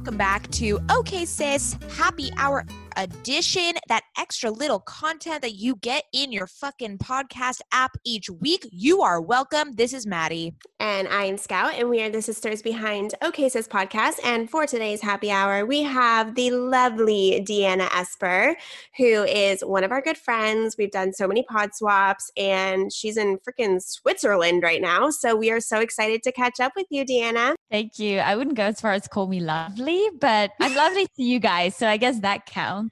Welcome back to OK Sis Happy Hour edition, that extra little content that you get in your fucking podcast app each week. You are welcome. This is Maddie. And I am Scout, and we are the sisters behind OK Sis podcast. And for today's happy hour, we have the lovely Deanna Esper, who is one of our good friends. We've done so many pod swaps, and she's in freaking Switzerland right now. So we are so excited to catch up with you, Deanna. Thank you. I wouldn't go as far as call me lovely, but I'm lovely to you guys. So I guess that counts.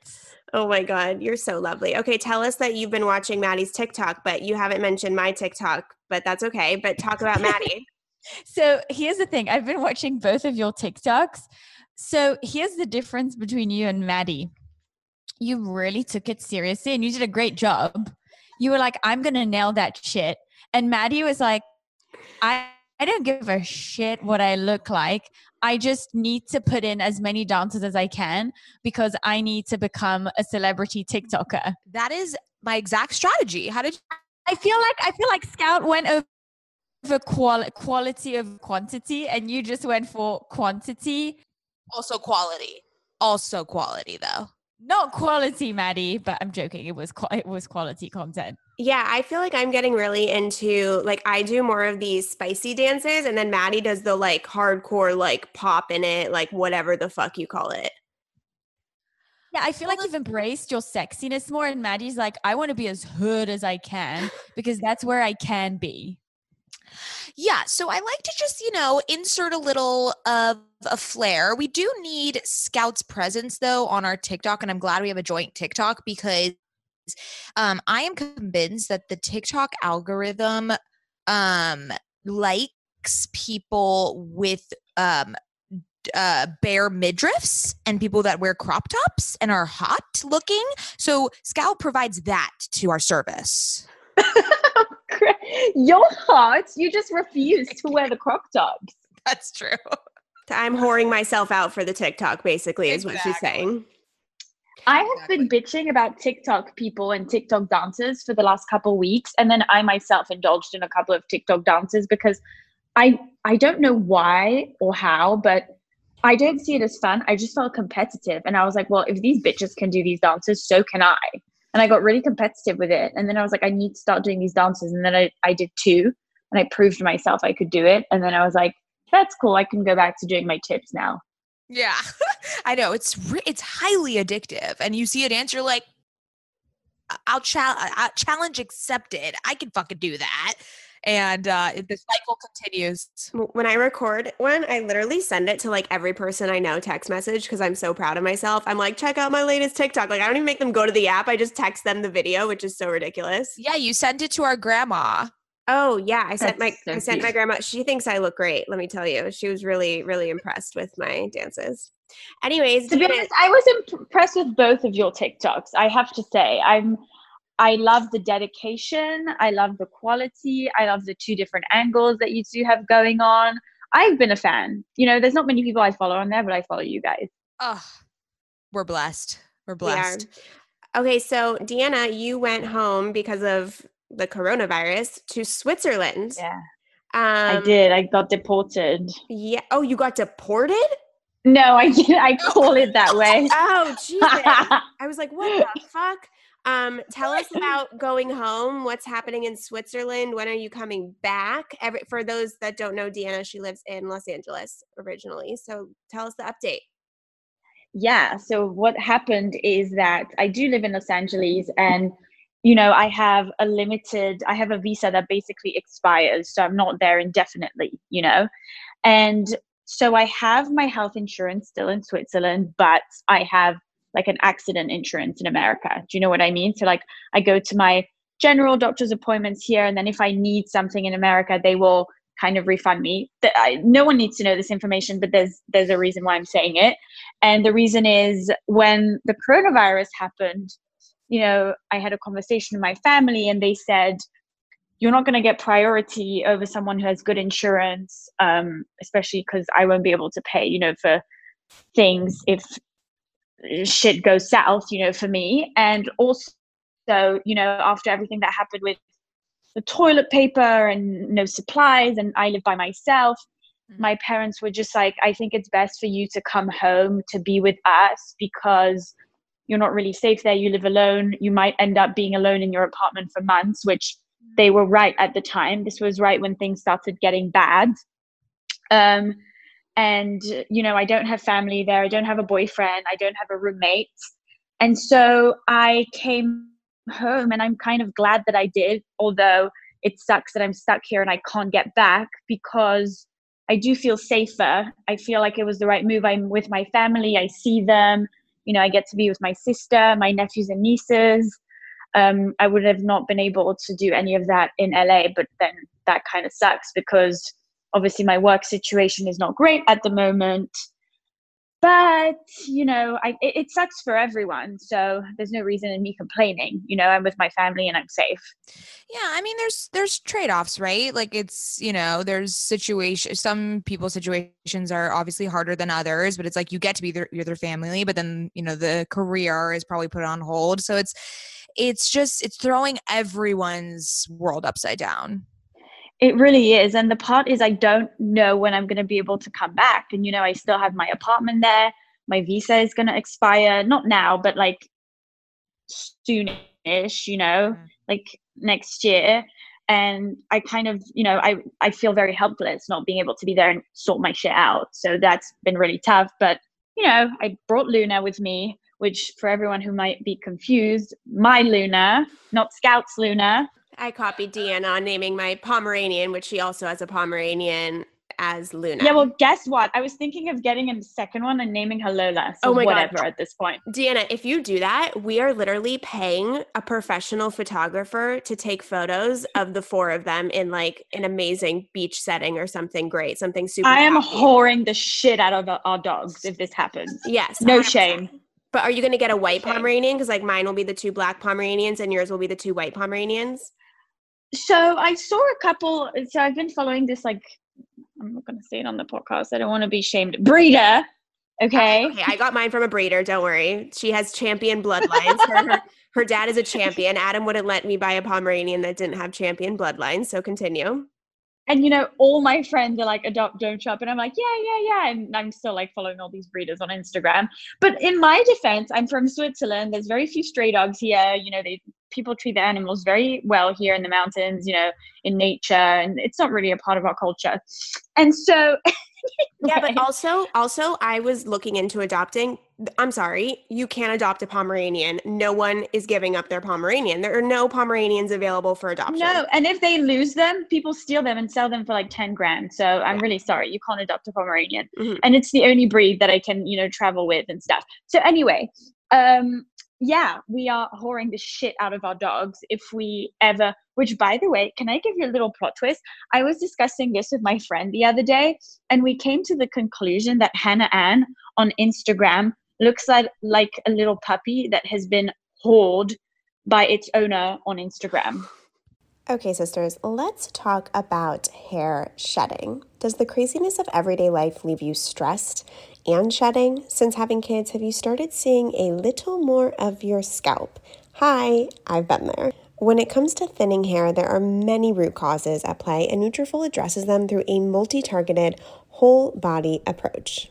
Oh my God, you're so lovely. Okay, tell us that you've been watching Maddie's TikTok, but you haven't mentioned my TikTok, but that's okay. But talk about Maddie. so here's the thing I've been watching both of your TikToks. So here's the difference between you and Maddie. You really took it seriously and you did a great job. You were like, I'm going to nail that shit. And Maddie was like, I I don't give a shit what I look like. I just need to put in as many dances as I can because I need to become a celebrity TikToker. That is my exact strategy. How did you- I feel like I feel like Scout went over qual- quality of quantity and you just went for quantity. Also quality. Also quality though. Not quality, Maddie, but I'm joking. It was it was quality content. Yeah, I feel like I'm getting really into like I do more of these spicy dances and then Maddie does the like hardcore like pop in it, like whatever the fuck you call it. Yeah, I feel like you've embraced your sexiness more and Maddie's like I want to be as hood as I can because that's where I can be. Yeah, so I like to just, you know, insert a little of a flair. We do need Scout's presence though on our TikTok, and I'm glad we have a joint TikTok because um, I am convinced that the TikTok algorithm um, likes people with um, uh, bare midriffs and people that wear crop tops and are hot looking. So Scout provides that to our service. You're hot. You just refuse to wear the crop tops. That's true. I'm whoring myself out for the TikTok, basically, is exactly. what she's saying. I have exactly. been bitching about TikTok people and TikTok dancers for the last couple weeks, and then I myself indulged in a couple of TikTok dances because I I don't know why or how, but I don't see it as fun. I just felt competitive, and I was like, well, if these bitches can do these dances, so can I. And I got really competitive with it, and then I was like, I need to start doing these dances, and then I I did two, and I proved myself I could do it, and then I was like, that's cool. I can go back to doing my tips now. Yeah, I know it's re- it's highly addictive, and you see a dance, you're like, I'll, challenge challenge accepted. I can fucking do that. And uh, the cycle continues. When I record one, I literally send it to like every person I know text message because I'm so proud of myself. I'm like, check out my latest TikTok. Like, I don't even make them go to the app. I just text them the video, which is so ridiculous. Yeah, you sent it to our grandma. Oh yeah, I sent my so I sent my grandma. She thinks I look great. Let me tell you, she was really really impressed with my dances. Anyways, to be honest, I was impressed with both of your TikToks. I have to say, I'm. I love the dedication. I love the quality. I love the two different angles that you two have going on. I've been a fan. You know, there's not many people I follow on there, but I follow you guys. Oh, we're blessed. We're We blessed. Okay, so Deanna, you went home because of the coronavirus to Switzerland. Yeah, Um, I did. I got deported. Yeah. Oh, you got deported? No, I did. I call it that way. Oh, Jesus. I was like, what the fuck? Um, tell us about going home. What's happening in Switzerland? When are you coming back? Every, for those that don't know, Deanna, she lives in Los Angeles originally. So tell us the update. yeah so what happened is that i do live in los angeles and you know i have a limited i have a visa that basically expires so i'm not there indefinitely you know and so i have my health insurance still in switzerland but i have like an accident insurance in america. Do you know what i mean? So like i go to my general doctor's appointments here and then if i need something in america they will kind of refund me. I, no one needs to know this information but there's there's a reason why i'm saying it. And the reason is when the coronavirus happened, you know, I had a conversation with my family and they said, you're not going to get priority over someone who has good insurance, um, especially because I won't be able to pay, you know, for things if shit goes south, you know, for me. And also, you know, after everything that happened with the toilet paper and no supplies, and I live by myself, my parents were just like, I think it's best for you to come home to be with us because you're not really safe there. You live alone. You might end up being alone in your apartment for months, which they were right at the time. This was right when things started getting bad. Um, and, you know, I don't have family there. I don't have a boyfriend. I don't have a roommate. And so I came home and I'm kind of glad that I did, although it sucks that I'm stuck here and I can't get back because I do feel safer. I feel like it was the right move. I'm with my family. I see them. You know, I get to be with my sister, my nephews and nieces. Um, I would have not been able to do any of that in LA, but then that kind of sucks because obviously my work situation is not great at the moment. But you know, I, it, it sucks for everyone. So there's no reason in me complaining. You know, I'm with my family and I'm safe. Yeah, I mean there's there's trade-offs, right? Like it's, you know, there's situation some people's situations are obviously harder than others, but it's like you get to be their family, but then, you know, the career is probably put on hold. So it's it's just it's throwing everyone's world upside down. It really is. And the part is, I don't know when I'm going to be able to come back. And, you know, I still have my apartment there. My visa is going to expire, not now, but like soonish, you know, Mm. like next year. And I kind of, you know, I, I feel very helpless not being able to be there and sort my shit out. So that's been really tough. But, you know, I brought Luna with me, which for everyone who might be confused, my Luna, not Scout's Luna. I copied Deanna on naming my Pomeranian, which she also has a Pomeranian as Luna. Yeah, well, guess what? I was thinking of getting a second one and naming her Lola. So Oh my God. whatever at this point. Deanna, if you do that, we are literally paying a professional photographer to take photos of the four of them in like an amazing beach setting or something great, something super. I am happy. whoring the shit out of our- dogs if this happens. Yes, No 100%. shame. But are you going to get a white. Pomeranian? Because like mine will be the two black Pomeranians and yours will be the two white Pomeranians. So I saw a couple. So I've been following this like I'm not going to say it on the podcast. I don't want to be shamed. Breeder. Okay. Okay, I got mine from a breeder. Don't worry. She has champion bloodlines. Her, her, her dad is a champion. Adam wouldn't let me buy a Pomeranian that didn't have champion bloodlines. So continue. And you know, all my friends are like adopt, don't shop, and I'm like, yeah, yeah, yeah. And I'm still like following all these breeders on Instagram. But in my defense, I'm from Switzerland. There's very few stray dogs here. You know, they people treat their animals very well here in the mountains. You know, in nature, and it's not really a part of our culture. And so, yeah, but also, also, I was looking into adopting. I'm sorry, you can't adopt a Pomeranian. No one is giving up their Pomeranian. There are no Pomeranians available for adoption. No, and if they lose them, people steal them and sell them for like 10 grand. So I'm yeah. really sorry, you can't adopt a Pomeranian. Mm-hmm. And it's the only breed that I can, you know, travel with and stuff. So anyway, um, yeah, we are whoring the shit out of our dogs if we ever, which by the way, can I give you a little plot twist? I was discussing this with my friend the other day, and we came to the conclusion that Hannah Ann on Instagram looks like, like a little puppy that has been hauled by its owner on Instagram. Okay, sisters, let's talk about hair shedding. Does the craziness of everyday life leave you stressed and shedding? Since having kids, have you started seeing a little more of your scalp? Hi, I've been there. When it comes to thinning hair, there are many root causes at play, and Nutrafol addresses them through a multi-targeted, whole body approach.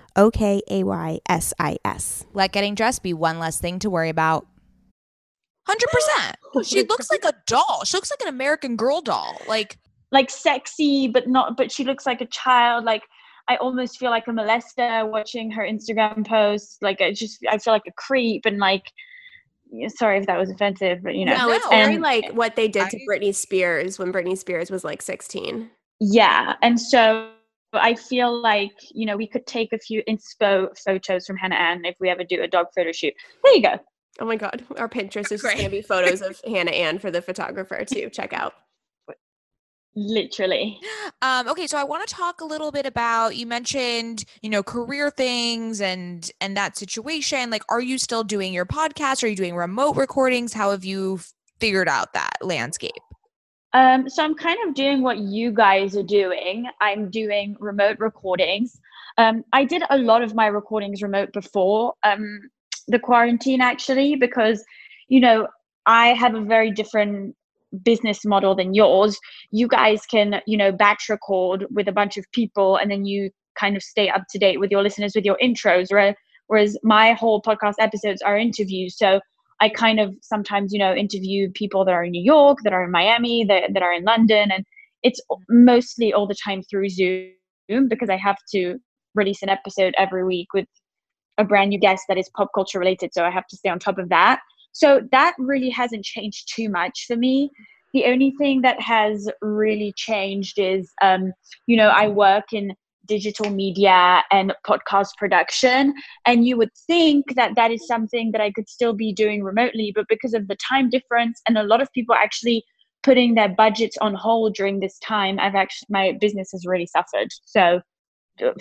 O K A Y S I S. Let getting dressed be one less thing to worry about. 100%. she looks like a doll. She looks like an American Girl doll. Like, like sexy, but not, but she looks like a child. Like, I almost feel like a molester watching her Instagram posts. Like, I just, I feel like a creep and like, sorry if that was offensive, but you know. No, it's very like what they did to Britney Spears when Britney Spears was like 16. Yeah. And so I feel like, you know, we could take a few inspo photos from Hannah Ann if we ever do a dog photo shoot. There you go. Oh my God. Our Pinterest is going to be photos of Hannah Ann for the photographer to check out. Literally. Um, okay, so I want to talk a little bit about you mentioned, you know, career things and and that situation. Like, are you still doing your podcast? Are you doing remote recordings? How have you figured out that landscape? Um, so I'm kind of doing what you guys are doing. I'm doing remote recordings. Um, I did a lot of my recordings remote before um, the quarantine, actually, because you know I have a very different business model than yours. You guys can, you know, batch record with a bunch of people, and then you kind of stay up to date with your listeners with your intros. Whereas my whole podcast episodes are interviews, so I kind of sometimes, you know, interview people that are in New York, that are in Miami, that, that are in London. And it's mostly all the time through Zoom because I have to release an episode every week with a brand new guest that is pop culture related. So I have to stay on top of that. So that really hasn't changed too much for me. The only thing that has really changed is, um, you know, I work in digital media and podcast production. And you would think that that is something that I could still be doing remotely, but because of the time difference and a lot of people actually putting their budgets on hold during this time, I've actually, my business has really suffered. So,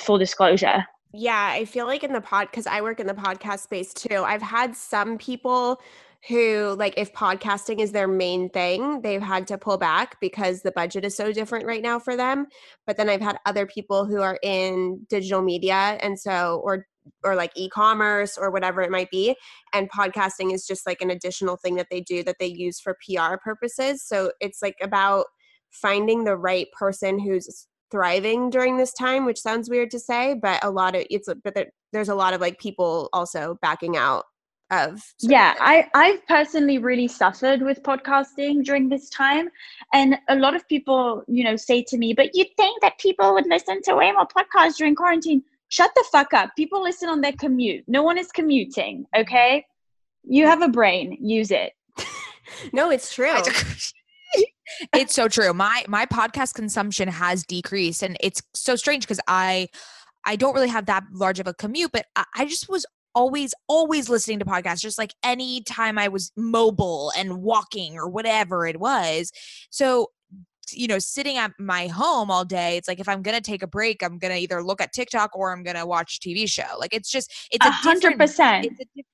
full disclosure. Yeah, I feel like in the pod, because I work in the podcast space too, I've had some people who like if podcasting is their main thing they've had to pull back because the budget is so different right now for them. But then i've had other people who are in digital media and so or or like e-commerce or whatever it might be and podcasting is just like an additional thing that they do that they use for PR purposes. So it's like about finding the right person who's thriving during this time which sounds weird to say but a lot of it's but there's a lot of like people also backing out of yeah i i've personally really suffered with podcasting during this time. And a lot of people you know say to me but you'd think that people would listen to way more podcasts during quarantine. Shut the fuck up. People listen on their commute. No one is commuting okay? You have a brain. Use it. No it's true. It's so true. My my podcast consumption has decreased and it's so strange because i I don't really have that large of a commute, but I just was always always listening to podcasts just like any time i was mobile and walking or whatever it was so you know, sitting at my home all day, it's like if I'm gonna take a break, I'm gonna either look at TikTok or I'm gonna watch TV show. Like it's just it's a hundred percent.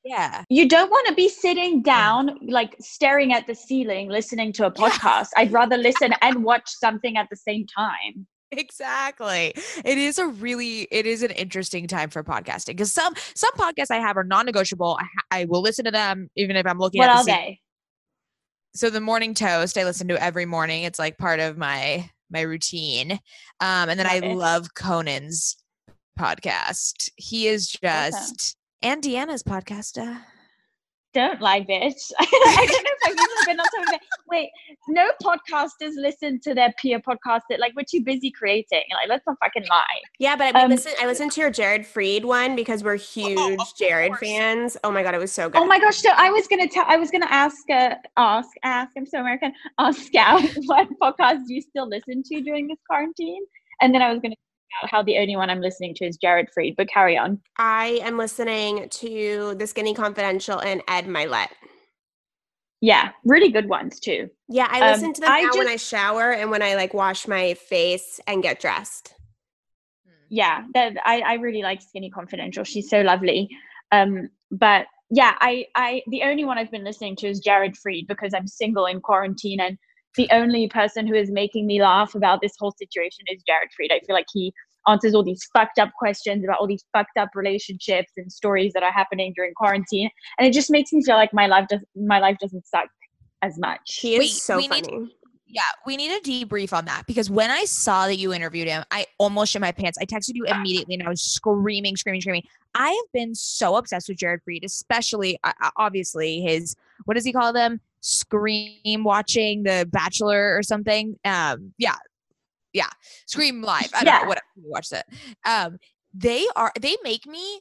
Yeah. You don't want to be sitting down, like staring at the ceiling, listening to a podcast. Yeah. I'd rather listen and watch something at the same time. Exactly. It is a really it is an interesting time for podcasting because some some podcasts I have are non-negotiable. I, I will listen to them even if I'm looking what at the are so the morning toast I listen to every morning. It's like part of my my routine. Um, and then love I it. love Conan's podcast. He is just okay. and Deanna's podcast. Uh, don't lie, bitch. I don't know if I've even been on some of it. Wait, no podcasters listen to their peer podcast. That like we're too busy creating. Like, let's not fucking lie. Yeah, but I mean, um, listen. I listened to your Jared Freid one because we're huge oh, Jared course. fans. Oh my god, it was so good. Oh my gosh, so I was gonna tell. I was gonna ask, uh, ask, ask. I'm so American. Ask Scout what podcast do you still listen to during this quarantine? And then I was gonna how the only one I'm listening to is Jared Freid, but carry on. I am listening to The Skinny Confidential and Ed Mylett. Yeah, really good ones too. Yeah, I listen um, to them I now just, when I shower and when I like wash my face and get dressed. Yeah, that I, I really like Skinny Confidential. She's so lovely. Um, but yeah, I, I the only one I've been listening to is Jared Freid because I'm single in quarantine and the only person who is making me laugh about this whole situation is Jared Freid. I feel like he answers all these fucked up questions about all these fucked up relationships and stories that are happening during quarantine, and it just makes me feel like my life does my life doesn't suck as much. He is Wait, so funny. Need, yeah, we need a debrief on that because when I saw that you interviewed him, I almost shit my pants. I texted you immediately and I was screaming, screaming, screaming. I have been so obsessed with Jared Freid, especially uh, obviously his what does he call them? Scream watching The Bachelor or something. Um, yeah, yeah, Scream Live. I don't yeah. know what watch that. Um, they are they make me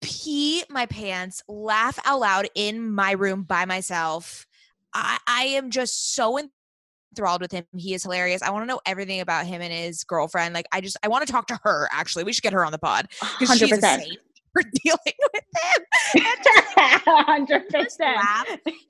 pee my pants, laugh out loud in my room by myself. I, I am just so enthralled with him. He is hilarious. I want to know everything about him and his girlfriend. Like, I just I want to talk to her. Actually, we should get her on the pod because she's for dealing with him. Hundred percent.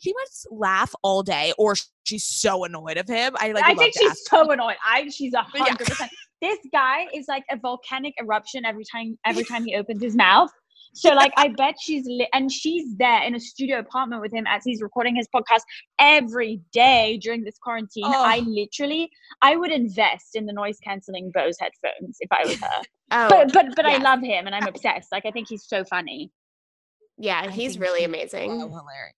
She must laugh all day, or she's so annoyed of him. I like. I think she's so annoyed. I she's a hundred percent. This guy is like a volcanic eruption every time. Every time he opens his mouth. So like I bet she's li- and she's there in a studio apartment with him as he's recording his podcast every day during this quarantine. Oh. I literally I would invest in the noise canceling Bose headphones if I was her. oh, but but but yeah. I love him and I'm uh, obsessed. Like I think he's so funny. Yeah, he's really amazing. So hilarious.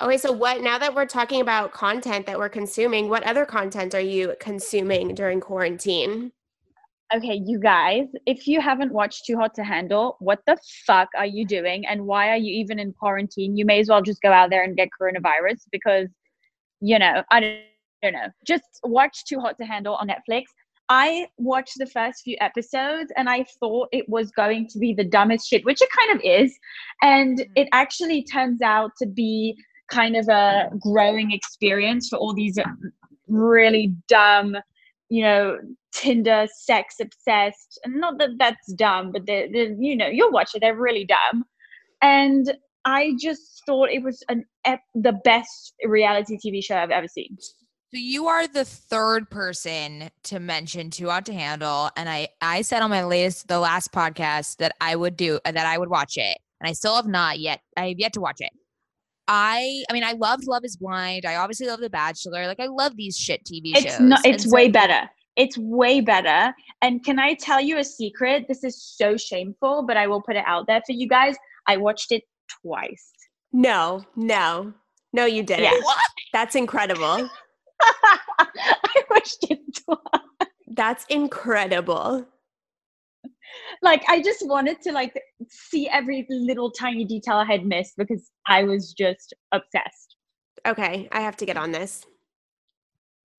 Okay, so what now that we're talking about content that we're consuming, what other content are you consuming during quarantine? Okay, you guys, if you haven't watched Too Hot to Handle, what the fuck are you doing? And why are you even in quarantine? You may as well just go out there and get coronavirus because, you know, I don't, don't know. Just watch Too Hot to Handle on Netflix. I watched the first few episodes and I thought it was going to be the dumbest shit, which it kind of is. And mm-hmm. it actually turns out to be kind of a growing experience for all these really dumb you know, Tinder sex obsessed. And not that that's dumb, but they're, they're, you know, you'll watch it. They're really dumb. And I just thought it was an ep- the best reality TV show I've ever seen. So you are the third person to mention Too Hot to Handle, and I I said on my latest the last podcast that I would do that I would watch it, and I still have not yet. I have yet to watch it. I I mean I loved Love Is Blind. I obviously love The Bachelor. Like I love these shit TV it's shows. Not, it's way better. It's way better. And can I tell you a secret? This is so shameful, but I will put it out there for you guys. I watched it twice. No, no, no, you didn't. Yeah. What? That's incredible. I watched it twice. That's incredible like I just wanted to like see every little tiny detail I had missed because I was just obsessed. Okay, I have to get on this.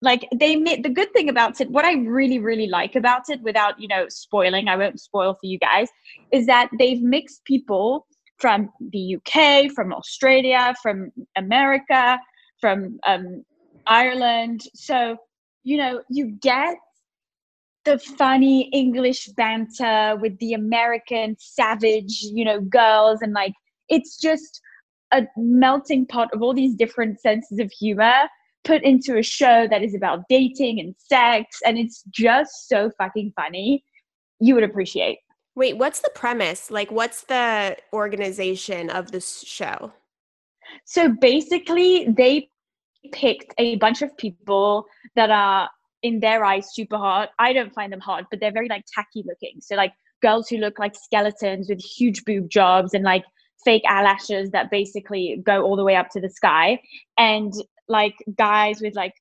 Like they made the good thing about it, what I really, really like about it, without you know spoiling, I won't spoil for you guys, is that they've mixed people from the UK, from Australia, from America, from um, Ireland. So you know you get the funny English banter with the American savage, you know, girls and like it's just a melting pot of all these different senses of humor put into a show that is about dating and sex and it's just so fucking funny you would appreciate Wait, what's the premise? Like, what's the organization of this show? so basically they picked a bunch of people that are in their eyes super hot i don't find them hot but they're very like tacky looking so like girls who look like skeletons with huge boob jobs and like fake eyelashes that basically go all the way up to the sky and like guys with like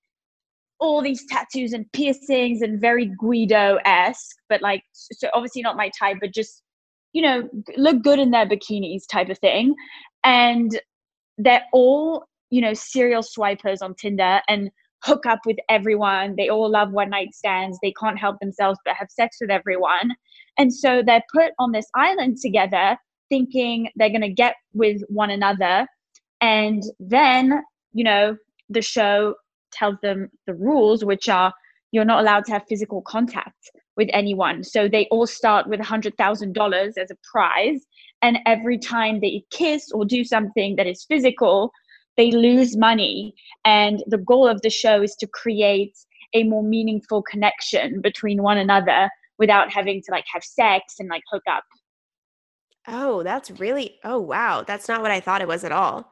all these tattoos and piercings and very guido-esque but like so obviously not my type but just you know look good in their bikinis type of thing. And they're all you know serial swipers on tinder and hook up with everyone. They all love one night stands. They can't help themselves but have sex with everyone. And so they're put on this island together thinking they're going to get with one another. And then you know the show tells them the rules which are you're not allowed to have physical contact with anyone so they all start with $100000 as a prize and every time they kiss or do something that is physical they lose money and the goal of the show is to create a more meaningful connection between one another without having to like have sex and like hook up Oh, that's really, oh, wow. That's not what I thought it was at all.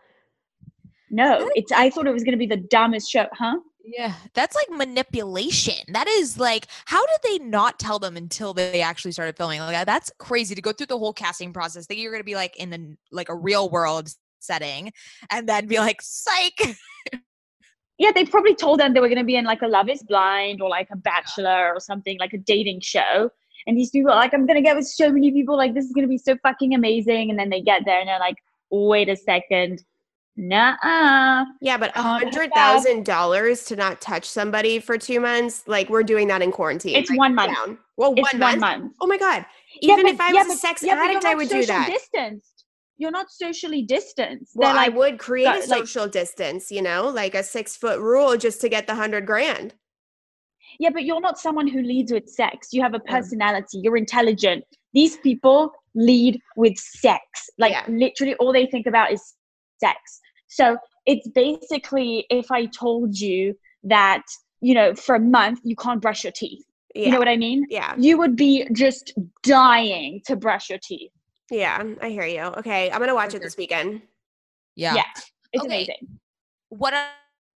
No it's i thought it was going to be the dumbest show huh Yeah, that's like manipulation. That is like, how did they not tell them until they actually started filming? Like, that's crazy to go through the whole casting process. Think you're gonna be like in the like a real world setting, and then be like, psych. yeah they probably told them they were going to be in like a love is blind or like a bachelor or something like a dating show and these people are like i'm going to get with so many people like this is going to be so fucking amazing and then they get there and they're like wait a second nah Yeah, but a oh, do hundred thousand dollars to not touch somebody for two months, like we're doing that in quarantine. It's Like, one month. down. Well, it's one, one month? month Oh my god! Yeah, Even if but- I yeah, was a sex yeah, addict, I would do that. distanced you're not socially distanced Well, like I would create a got, like- social distance, you know, like a six foot rule just to get the hundred grand. Yeah, but you're not someone who leads with sex. You have a mm. personality. You're intelligent. These people lead with sex. Like Yeah. literally all they think about is sex. So it's basically if I told you that, you know, for a month you can't brush your teeth. Yeah, You know what I mean? yeah, You would be just dying to brush your teeth. yeah. I hear you. Okay, I'm gonna watch it this weekend. Yeah. Yeah. It's Okay. amazing. What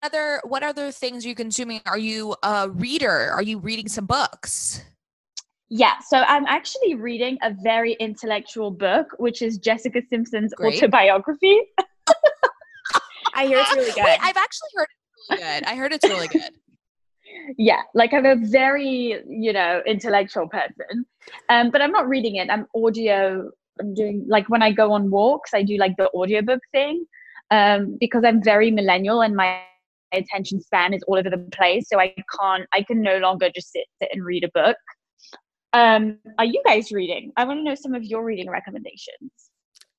other what other things are you consuming? Are you a reader? Are you reading some books? Yeah, so I'm actually reading a very intellectual book, which is Jessica Simpson's Great. autobiography. I hear it's really good. Wait, I've actually heard it's really good. I heard it's really good. yeah like i'm a very you know intellectual person um but i'm not reading it i'm audio i'm doing like when i go on walks i do like the audiobook thing um because i'm very millennial and my attention span is all over the place so i can't i can no longer just sit, sit and read a book um are you guys reading i want to know some of your reading recommendations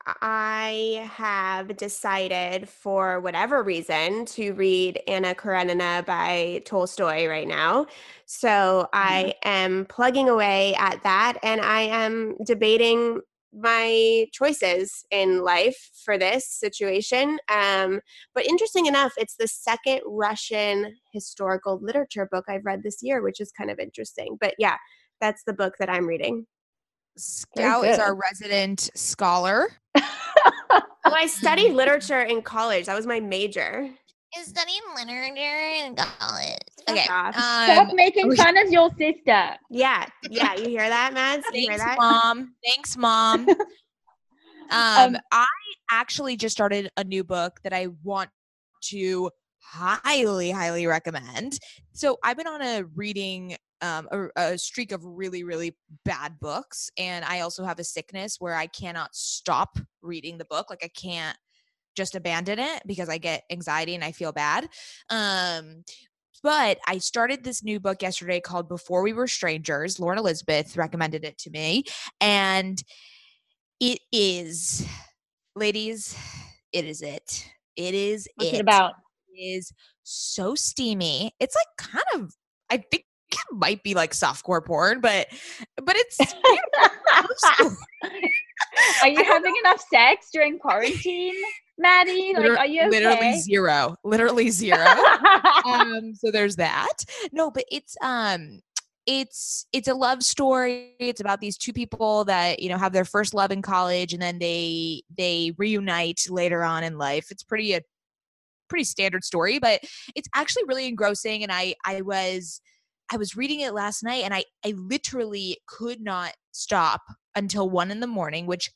I have decided, for whatever reason, to read Anna Karenina by Tolstoy right now. So I am plugging away at that and I am debating my choices in life for this situation. Um, but interesting enough, it's the second Russian historical literature book I've read this year, which is kind of interesting. But yeah, that's the book that I'm reading. Scout is our resident scholar. Well, I studied literature in college. That was my major. Is studying literature in college. Okay. off. stop Um, making we- fun of your sister Yeah, yeah, you hear that, Mads? You hear Thanks, that? mom. Thanks, mom. Um, I actually just started a new book that I want to highly, highly recommend. So I've been on a reading um, a, a streak of really, really bad books, and I also have a sickness where I cannot stop reading the book. Like I can't just abandon it because I get anxiety and I feel bad. Um, but I started this new book yesterday called Before We Were Strangers. Lauren Elizabeth recommended it to me. And it is, ladies, it is it. It is what's it. it about It is so steamy. It's like kind of, I think might be like softcore porn, but but it's Are you having enough sex during quarantine, Maddie, like, are you okay? literally zero. Literally zero. um, so there's that. No, but it's um it's it's a love story. It's about these two people that, you know, have their first love in college and then they they reunite later on in life. It's pretty a pretty standard story, but it's actually really engrossing and I I was I was reading it last night and I I literally could not stop until 1 in the morning, which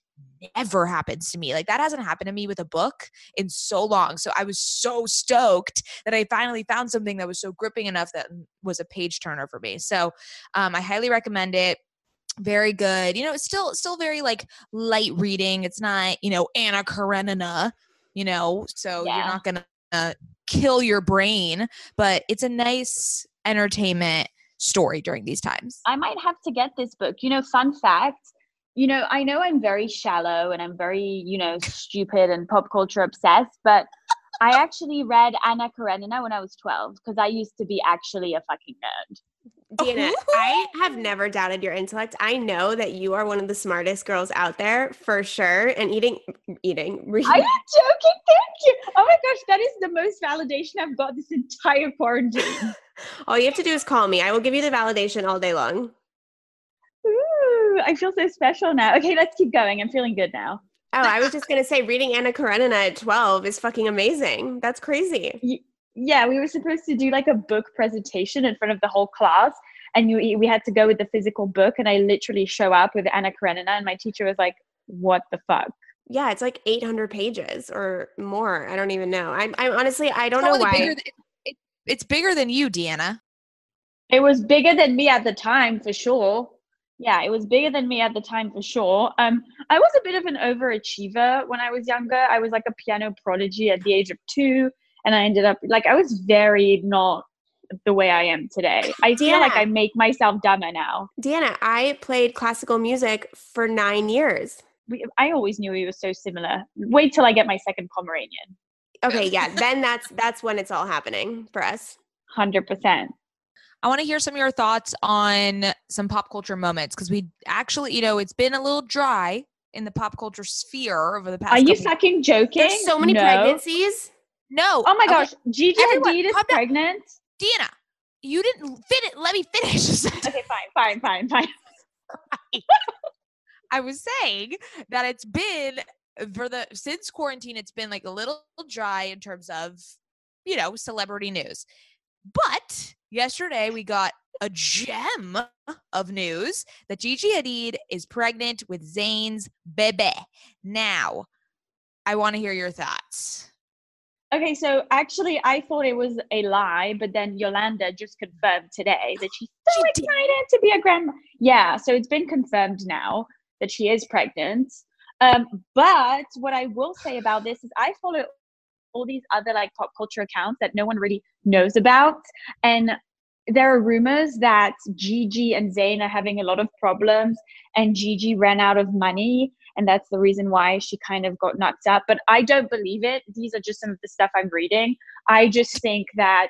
never happens to me. Like that hasn't happened to me with a book in so long. So I was so stoked that I finally found something that was so gripping enough that was a page turner for me. So um, I highly recommend it. Very good. You know, it's still still very like light reading. It's not you know Anna Karenina. You know, so Yeah. you're not gonna uh, kill your brain, but it's a nice entertainment story during these times. I might have to get this book. You know, fun fact, you know, I know I'm very shallow and I'm very, you know, stupid and pop culture obsessed, but I actually read Anna Karenina when I was 12 because I used to be actually a fucking nerd. Dina, I have never doubted your intellect. I know that you are one of the smartest girls out there for sure. And eating, eating, reading. Are you joking? Thank you. Oh my gosh, that is the most validation I've got this entire quarantine. All you have to do is call me. I will give you the validation all day long. Ooh, I feel so special now. Okay, let's keep going. I'm feeling good now. Oh, I was just gonna say, reading Anna Karenina at twelve is fucking amazing. That's crazy. Yeah, we were supposed to do like a book presentation in front of the whole class, and you, we had to go with the physical book. And I literally show up with Anna Karenina, and my teacher was like, "What the fuck?" Yeah, it's like eight hundred pages or more. I don't even know. I'm, I'm honestly, I don't know why. bigger th- it- it- it's bigger than you, Deanna. It was bigger than me at the time, for sure. Yeah, it was bigger than me at the time, for sure. Um, I was a bit of an overachiever when I was younger. I was like a piano prodigy at the age of two, and I ended up like I was very not the way I am today. I feel like I make myself dumber now. Deanna, I played classical music for nine years. We, I always knew we were so similar. Wait till I get my second Pomeranian. Okay, yeah, then that's that's when it's all happening for us. Hundred percent. I want to hear some of your thoughts on some pop culture moments because we actually, you know, it's been a little dry in the pop culture sphere over the past. Are you couple- fucking joking? There's so many No. pregnancies. No. Oh my okay, gosh, Gigi Everyone, Hadid is calm down. pregnant. Deanna, you didn't fit it. Let me finish. Okay, fine, fine, fine, fine. I was saying that it's been for the since quarantine, it's been like a little dry in terms of, you know, celebrity news. But yesterday we got a gem of news that Gigi Hadid is pregnant with Zayn's bebe. Now, I want to hear your thoughts. Okay, so actually, I thought it was a lie, but then Yolanda just confirmed today that she's so She did. excited to be a grandma. Yeah, so it's been confirmed now that she is pregnant. Um, but what I will say about this is I follow all these other like pop culture accounts that no one really knows about, and there are rumors that Gigi and Zayn are having a lot of problems, and Gigi ran out of money and that's the reason why she kind of got knocked up. But I don't believe it. These are just some of the stuff I'm reading. I just think that,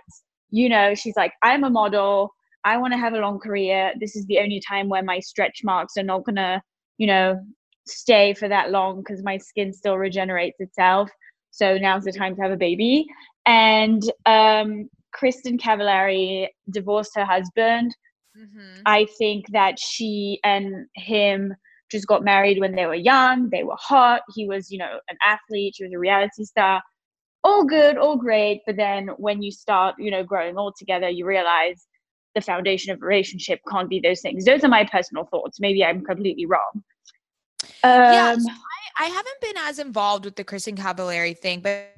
you know, she's like, I'm a model. I want to have a long career. This is the only time where my stretch marks are not going to, you know, stay for that long because my skin still regenerates itself. So now's the time to have a baby. And um, Kristin Cavallari divorced her husband. Mm-hmm. I think that she and him just got married when they were young. They were hot. He was, you know, an athlete. She was a reality star. All good, all great. But then when you start, you know, growing old together, you realize the foundation of a relationship can't be those things. Those are my personal thoughts. Maybe I'm completely wrong. Yeah, Um, so I, I haven't been as involved with the Kristin Cavallari thing, but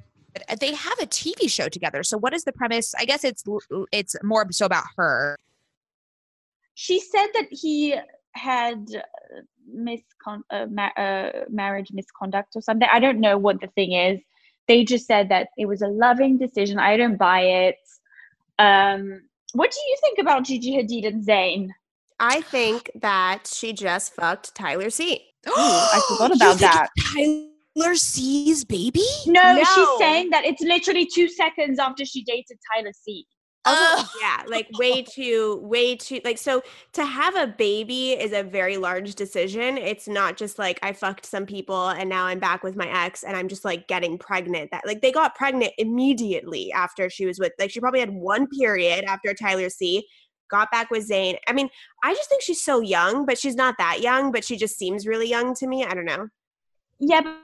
but they have a TV show together. So what is the premise? I guess it's it's more so about her. she said that he had uh, miscon- uh, ma- uh, marriage misconduct or something. I don't know what the thing is. They just said that it was a loving decision. I don't buy it. Um, what do you think about Gigi Hadid and Zayn? I think that she just fucked Tyler C. I forgot You about think that. Tyler C's baby. No, No. she's saying that it's literally two seconds after she dated Tyler C. Oh. Yeah, like way too, way too, like, so to have a baby is a very large decision. It's not just like I fucked some people and now I'm back with my ex and I'm just like getting pregnant. That like they got pregnant immediately after she was with, like, she probably had one period after Tyler C. Got back with Zayn. I mean, I just think she's so young, but she's not that young, but she just seems really young to me. I don't know. Yeah, but,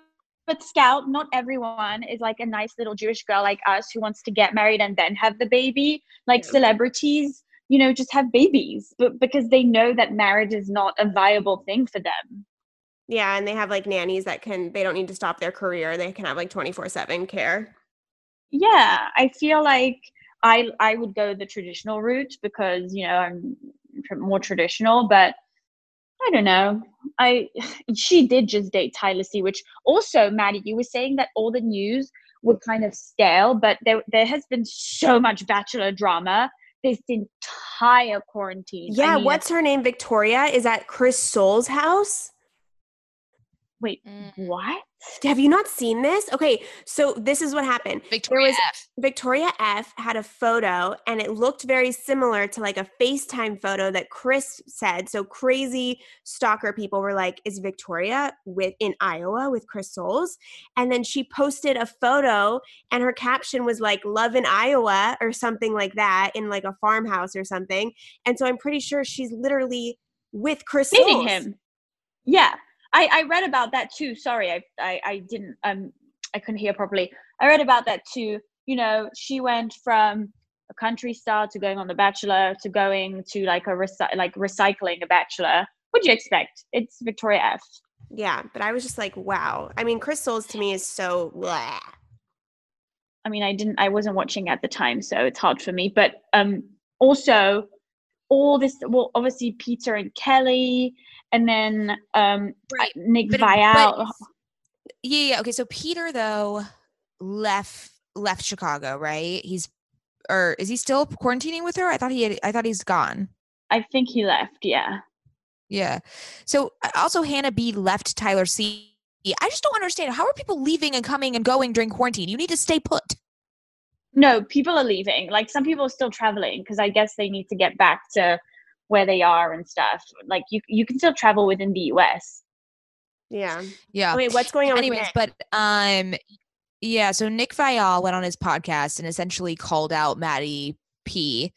but Scout, not everyone is like a nice little Jewish girl like us who wants to get married and then have the baby. Like Yeah. celebrities, you know, just have babies, but because they know that marriage is not a viable thing for them. Yeah, and they have like nannies that can, they don't need to stop their career. They can have like 24 7 care. Yeah, I feel like I I would go the traditional route because you know I'm tr- more traditional, but I don't know. I she did just date Tyler C, which also Maddie, you were saying that all the news were kind of stale, but there there has been so much bachelor drama this entire quarantine. I Yeah, mean, what's her name? Victoria is at Chris Soules' house. wait? Mm. What? Have you not seen this? Okay, so this is what happened. Victoria was- F. Victoria F had a photo and it looked very similar to like a FaceTime photo that Chris said. So crazy stalker people were like, is Victoria with in Iowa with Chris Soules? And then she posted a photo and her caption was like love in Iowa or something like that in like a farmhouse or something. And so I'm pretty sure she's literally with Chris dating Soules. him. Yeah, I I read about that too. Sorry, I I, I didn't um I couldn't hear properly. I read about that too. You know, she went from a country star to going on The Bachelor to going to like a recy- like recycling a Bachelor. What'd you expect? It's Victoria F. Yeah, but I was just like, wow. I mean, Chris Soules to me is so blah. I mean, I didn't, I wasn't watching at the time, so it's hard for me. But um, also, all this, well, obviously Peter and Kelly, and then um, Right, Nick but- Viall. but- Yeah, yeah. Okay, so Peter though left left Chicago, right? He's or is he still quarantining with her? I thought he had, I thought he's gone. I think he left. Yeah. Yeah. So uh, also Hannah B left Tyler C. I just don't understand. How are people leaving and coming and going during quarantine? You need to stay put. No, people are leaving. Like some people are still traveling because I guess they need to get back to where they are and stuff. Like you, you can still travel within the US. Yeah. Yeah. Wait, what's going on? with Anyways, Nick? but um yeah, so Nick Viall went on his podcast and essentially called out Maddie P.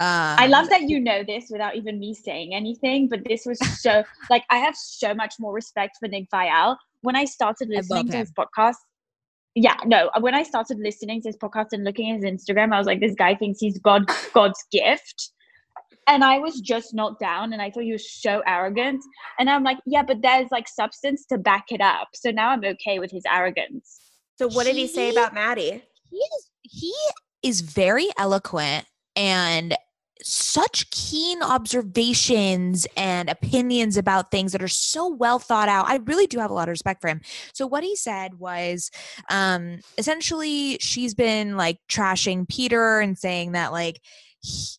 Um, I love that you know this without even me saying anything. But this was so like I have so much more respect for Nick Viall. When I started I listening to his podcast, yeah, no, when I started listening to his podcast and looking at his Instagram, I was like, this guy thinks he's God God's gift. And I was just knocked down and I thought he was so arrogant. And I'm like, yeah, but there's like substance to back it up. So now I'm okay with his arrogance. So what did he say about Maddie? he is he is very eloquent and such keen observations and opinions about things that are so well thought out. I really do have a lot of respect for him. So what he said was um essentially she's been like trashing Peter and saying that like he-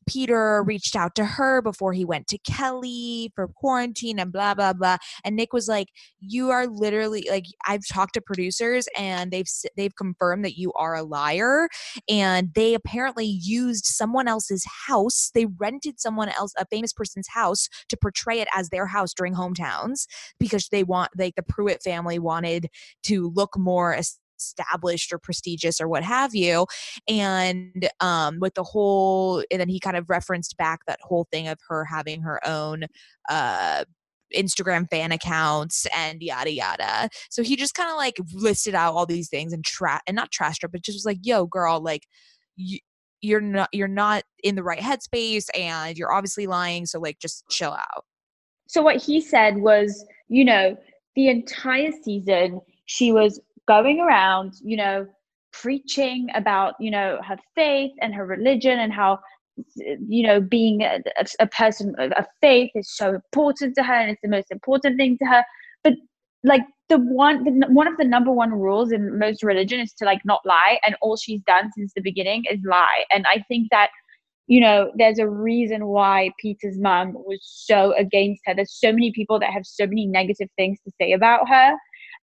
Peter reached out to her before he went to Kelly for quarantine and blah blah blah. And Nick was like you are literally like I've talked to producers and they've they've confirmed that you are a liar and they apparently used someone else's house. They rented someone else a famous person's house to portray it as their house during hometowns because they want like the Prewett family wanted to look more es- established or prestigious or what have you and um with the whole and then he kind of referenced back that whole thing of her having her own uh Instagram fan accounts and yada yada. So he just kind of like listed out all these things and tra and not trashed her, but just was like, "Yo, girl, like you, you're not you're not in the right headspace, and you're obviously lying. So like, just chill out." So what he said was, you know, the entire season she was going around, you know, preaching about, you know, her faith and her religion and how you know being a, a, person of of faith is so important to her and it's the most important thing to her. But like the one the, one of the number one rules in most religion is to like not lie and all she's done since the beginning is lie. And i think that you know there's a reason why peter's mom was so against her. There's so many people that have so many negative things to say about her.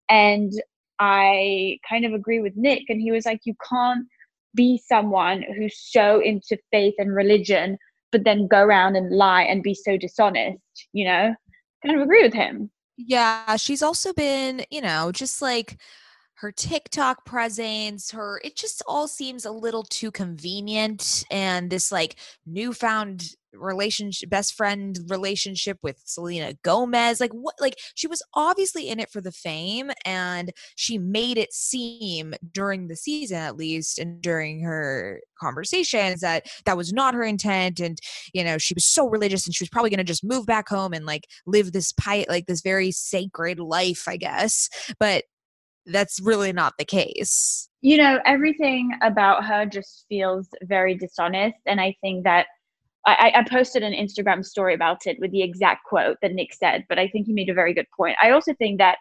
And i kind of agree with nick and he was like you can't be someone who's so into faith and religion, but then go around and lie and be so dishonest, you know? Kind of agree with him. Yeah, she's also been, you know, just like her TikTok presence, her it just all seems a little too convenient and this like newfound relationship best friend relationship with Selena Gomez like what like she was obviously in it for the fame and she made it seem during the season at least and during her conversations that that was not her intent and you know she was so religious and she was probably going to just move back home and like live this pie like this very sacred life I guess but that's really not the case. You know, everything about her just feels very dishonest. And I think that I, I, posted an Instagram story about it with the exact quote that Nick said, but I think he made a very good point. I also think that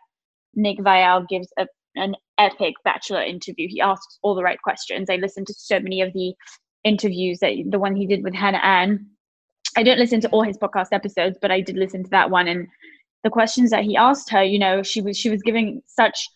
Nick Viall gives a, an epic Bachelor interview. He asks all the right questions. I listened to so many of the interviews that the one he did with Hannah Ann. I didn't listen to all his podcast episodes, but I did listen to that one. And the questions that he asked her, you know, she was she was giving such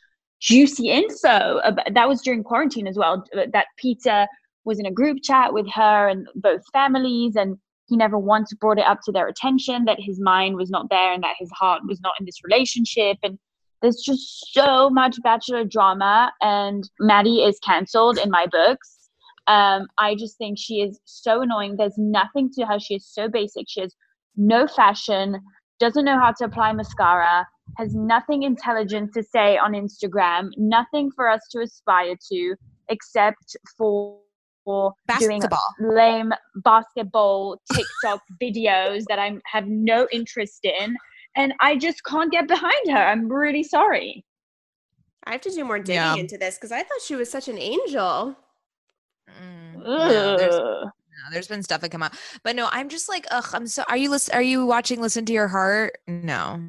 juicy info. about, That was during quarantine as well. Uh, that Peter was in a group chat with her and both families, and he never once brought it up to their attention that his mind was not there and that his heart was not in this relationship. And there's just so much bachelor drama, and Maddie is cancelled in my books. Um, I just think she is so annoying. There's nothing to her. She is so basic. She has no fashion, doesn't know how to apply mascara, has nothing intelligent to say on Instagram, nothing for us to aspire to except for for basketball. doing lame basketball TikTok videos that I have no interest in. And I just can't get behind her. I'm really sorry. I have to do more digging yeah. into this because I thought she was such an angel. Mm, no, there's, no, there's been stuff that come out, but no, I'm just like, ugh. I'm so. Are you listen? Are you watching? Listen to your heart. No.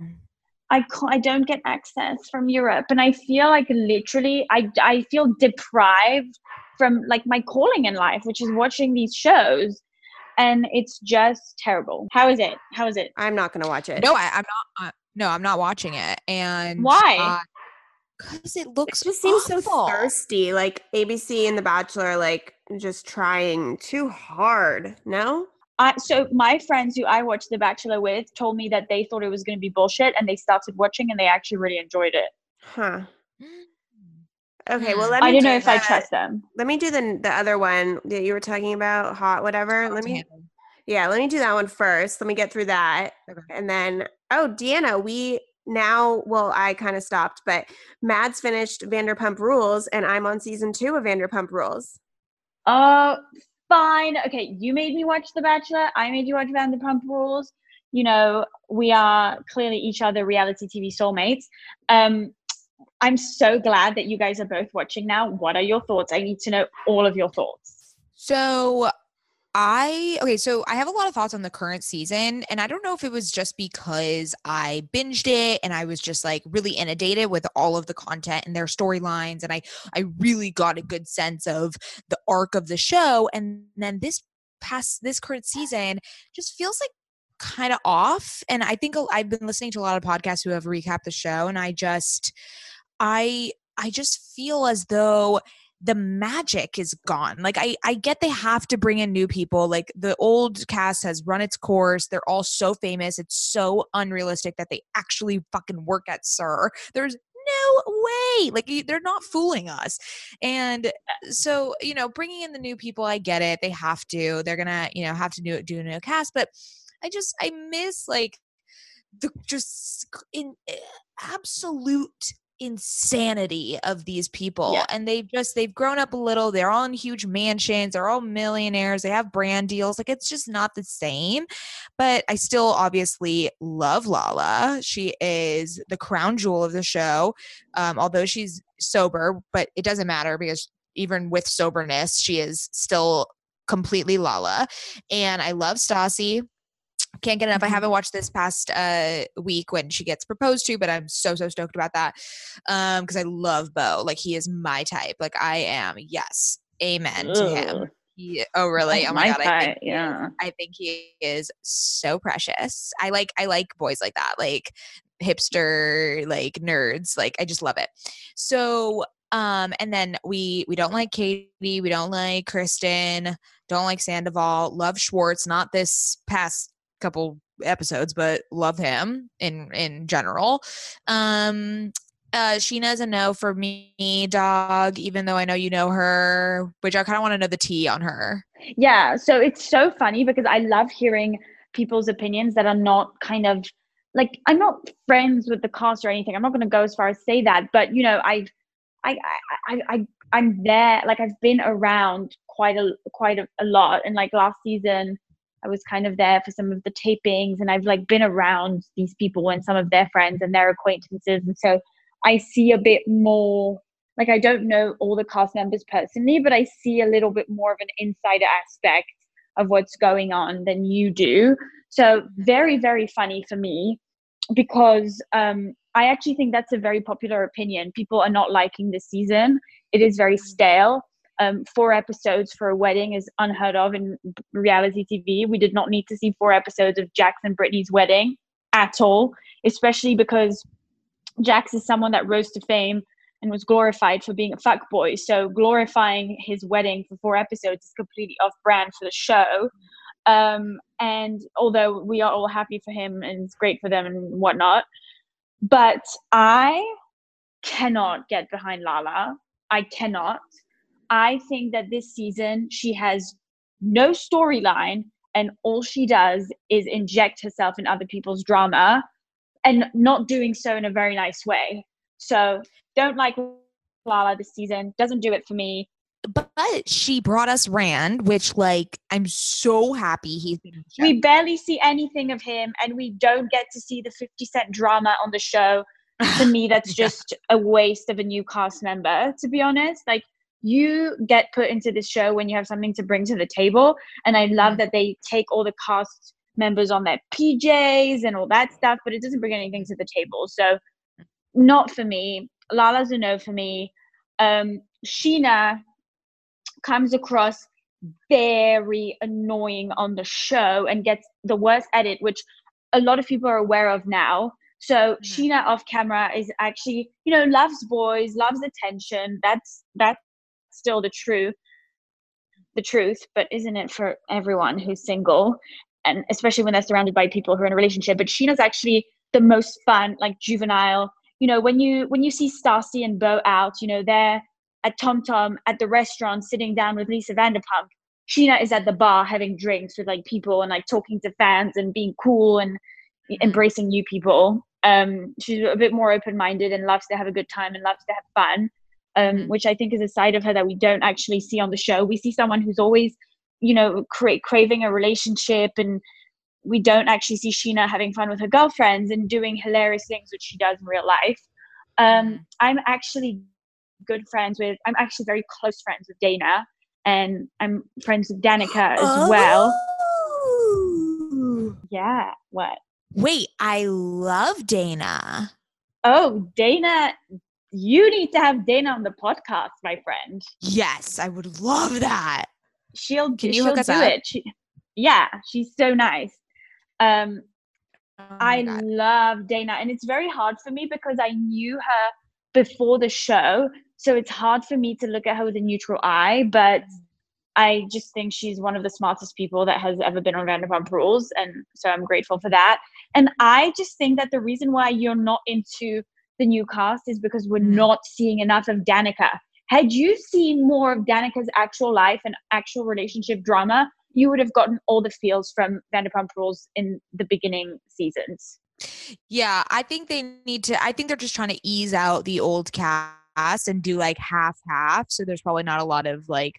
I can't, I don't get access from Europe, and I feel like literally I I feel deprived from like my calling in life, which is watching these shows, and it's just terrible. How is it? How is it? I'm not gonna watch it. No, I, am not. Uh, no, I'm not watching it. And why? Because uh, it looks. It just seems awful. so thirsty. Like ABC and The Bachelor, like just trying too hard. No. I, so my friends who I watched The Bachelor with told me that they thought it was going to be bullshit, and they started watching, and they actually really enjoyed it. Huh. Okay, well, let me. I don't know if I trust them. Let me do the the other one that you were talking about, hot whatever. let me. Yeah, let me do that one first. Let me get through that, okay. and then oh, Deanna, we now. Well, I kind of stopped, but Mads finished Vanderpump Rules, and I'm on season two of Vanderpump Rules. Uh, fine. Okay, you made me watch The Bachelor. I made you watch Vanderpump Rules. You know, we are clearly each other reality TV soulmates. Um, I'm so glad that you guys are both watching now. What are your thoughts? I need to know all of your thoughts. So I okay, so I have a lot of thoughts on the current season, and I don't know if it was just because I binged it and I was just like really inundated with all of the content and their storylines, and I I really got a good sense of the arc of the show, and then this past this current season just feels like kind of off, and I think I've been listening to a lot of podcasts who have recapped the show, and I just I I just feel as though the magic is gone. Like I I get they have to bring in new people. Like the old cast has run its course. They're all so famous. It's so unrealistic that they actually fucking work at SUR. There's no way. Like they're not fooling us. And so, you know, bringing in the new people, I get it. They have to. They're going to, you know, have to do do a new cast, but I just I miss like the just in eh, absolute insanity of these people yeah. and they've just they've grown up a little they're all in huge mansions they're all millionaires they have brand deals like it's just not the same but i still obviously love lala she is the crown jewel of the show um, although she's sober but it doesn't matter because even with soberness she is still completely lala and i love stassi can't get enough. I mm-hmm. haven't watched this past uh, week when she gets proposed to, but I'm so so stoked about that um because I love Beau. Like he is my type. Like I am. Yes, amen Ugh. to him. He, oh really? oh my god! I think, yeah. I think he is so precious. I like I like boys like that, like hipster, like nerds. Like I just love it. So Um, and then we we don't like Katie, we don't like Kristen, don't like Sandoval, love Schwartz, not this past couple episodes, but love him in in general. Um, uh, Scheana's a no for me, dog. Even though I know you know her, which I kind of want to know the tea on her. Yeah, so it's so funny because I love hearing people's opinions that are not kind of like I'm not friends with the cast or anything. I'm not going to go as far as say that, but you know, I've I I I I'm there. Like I've been around quite a quite a, a lot, and like last season, I was kind of there for some of the tapings, and I've like been around these people and some of their friends and their acquaintances, and so I see a bit more. Like I don't know all the cast members personally, but I see a little bit more of an insider aspect of what's going on than you do. So very very funny for me because um, I actually think that's a very popular opinion. People are not liking this season. It is very stale. Um, four episodes for a wedding is unheard of in reality TV. We did not need to see four episodes of Jax and Brittany's wedding at all, especially because Jax is someone that rose to fame and was glorified for being a fuckboy. So glorifying his wedding for four episodes is completely off brand for the show. Um, and although we are all happy for him and it's great for them and whatnot, but I cannot get behind Lala. I cannot. I think that this season she has no storyline and all she does is inject herself in other people's drama and not doing so in a very nice way. So don't like Lala this season. Doesn't do it for me. But she brought us Rand, which like I'm so happy he's been. We barely see anything of him, and we don't get to see the 50 Cent drama on the show. To me, that's just a waste of a new cast member. To be honest, like you get put into this show when you have something to bring to the table, and I love mm-hmm. that they take all the cast members on their PJs and all that stuff, but it doesn't bring anything to the table. So, not for me. Lala's a no for me. Um, Scheana comes across very annoying on the show and gets the worst edit, which a lot of people are aware of now. So mm-hmm. Scheana off camera is actually, you know, loves boys, loves attention. That's that's still the truth, the truth, but isn't it for everyone who's single? And especially when they're surrounded by people who are in a relationship. But Scheana's actually the most fun, like juvenile. You know, when you when you see Stassi and Beau out, you know, they're at TomTom at the restaurant sitting down with Lisa Vanderpump. Scheana is at the bar having drinks with like people and like talking to fans and being cool and mm-hmm. embracing new people. Um, she's a bit more open minded and loves to have a good time and loves to have fun, um, mm-hmm. which I think is a side of her that we don't actually see on the show. We see someone who's always, you know, cra- craving a relationship and we don't actually see Scheana having fun with her girlfriends and doing hilarious things, which she does in real life. Um, mm-hmm. I'm actually good friends with, I'm actually very close friends with Dayna and I'm friends with Danica as oh. well. Yeah, what? Wait, I love Dayna. Oh, Dayna, you need to have Dayna on the podcast, my friend. Yes, I would love that. She'll Can you she'll hook us do up? it. She, yeah, she's so nice. Um, oh I God. love Dayna, and it's very hard for me because I knew her before the show, so it's hard for me to look at her with a neutral eye, but I just think she's one of the smartest people that has ever been on Vanderpump Rules. And so I'm grateful for that. And I just think that the reason why you're not into the new cast is because we're mm. not seeing enough of Danica. Had you seen more of Danica's actual life and actual relationship drama, you would have gotten all the feels from Vanderpump Rules in the beginning seasons. Yeah, I think they need to, I think they're just trying to ease out the old cast and do like half half. So there's probably not a lot of like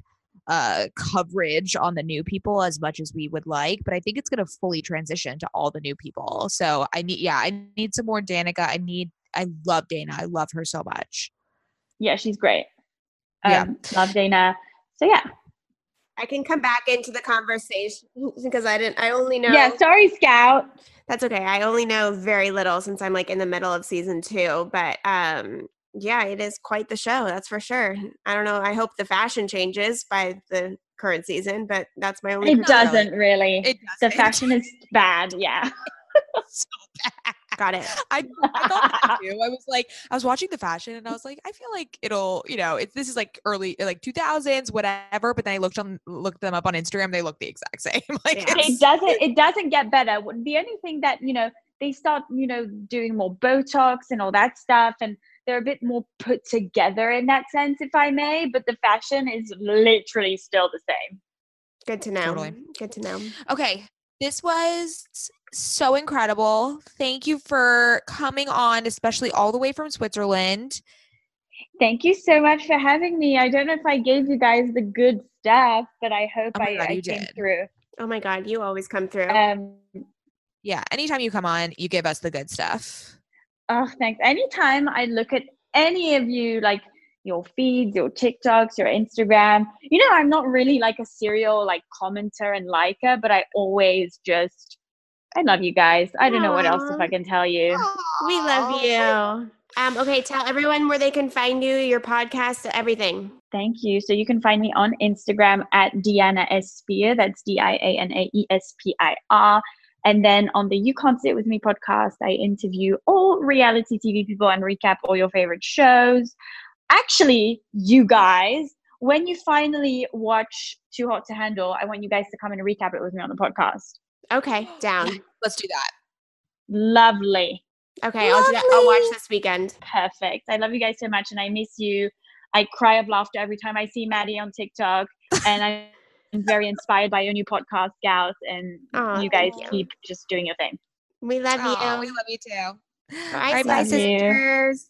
uh coverage on the new people as much as we would like but i think it's going to fully transition to all the new people so i need yeah i need some more danica i need i love dayna i love her so much yeah she's great um, yeah love dayna so yeah i can come back into the conversation because i didn't i only know yeah sorry scout that's okay i only know very little since i'm like in the middle of season two but um yeah, it is quite the show. That's for sure. I don't know. I hope the fashion changes by the current season, but that's my only. It doesn't really. It doesn't. The fashion is bad. Yeah. so bad. Got it. I, I thought that too. I was like, I was watching the fashion and I was like, I feel like it'll, you know, it's this is like early, eh, like 2000s, whatever. But then I looked on, looked them up on Instagram. They look the exact same. like Yeah. it doesn't it doesn't get better the only thing that you know they start you know doing more botox and all that stuff and they're a bit more put together in that sense if i may but the fashion is literally still the same Good to know. Totally. Good to know. Okay. This was so incredible. Thank you for coming on, especially all the way from Switzerland. thank you so much for having me i don't know if i gave you guys the good stuff but i hope Oh my i, God, I came did. through Oh my God, you always come through. um Yeah. Anytime you come on, you give us the good stuff. Oh, thanks. Anytime I look at any of you, like your feeds, your TikToks, your Instagram, you know, I'm not really like a serial like commenter and liker, but I always just, I love you guys. I don't know what else if Aw. I can tell you. we love you. Um, okay, tell everyone where they can find you, your podcast, everything. Thank you. So you can find me on Instagram at Diana Espir. That's D I A N A E S P I R. And then on the You Can't Sit With Me podcast, I interview all reality TV people and recap all your favorite shows. Actually, you guys, when you finally watch Too Hot to Handle, I want you guys to come and recap it with me on the podcast. Okay, down. Let's do that. Lovely. Okay, I'll do that. I'll watch this weekend. Perfect. I love you guys so much and I miss you. I cry of laughter every time I see Maddie on TikTok. And I'm very inspired by your new podcast, gals. And Aw, you guys you. keep just doing your thing. We love Aw, you. we love you too. All right, Bye, bye, love you. sisters.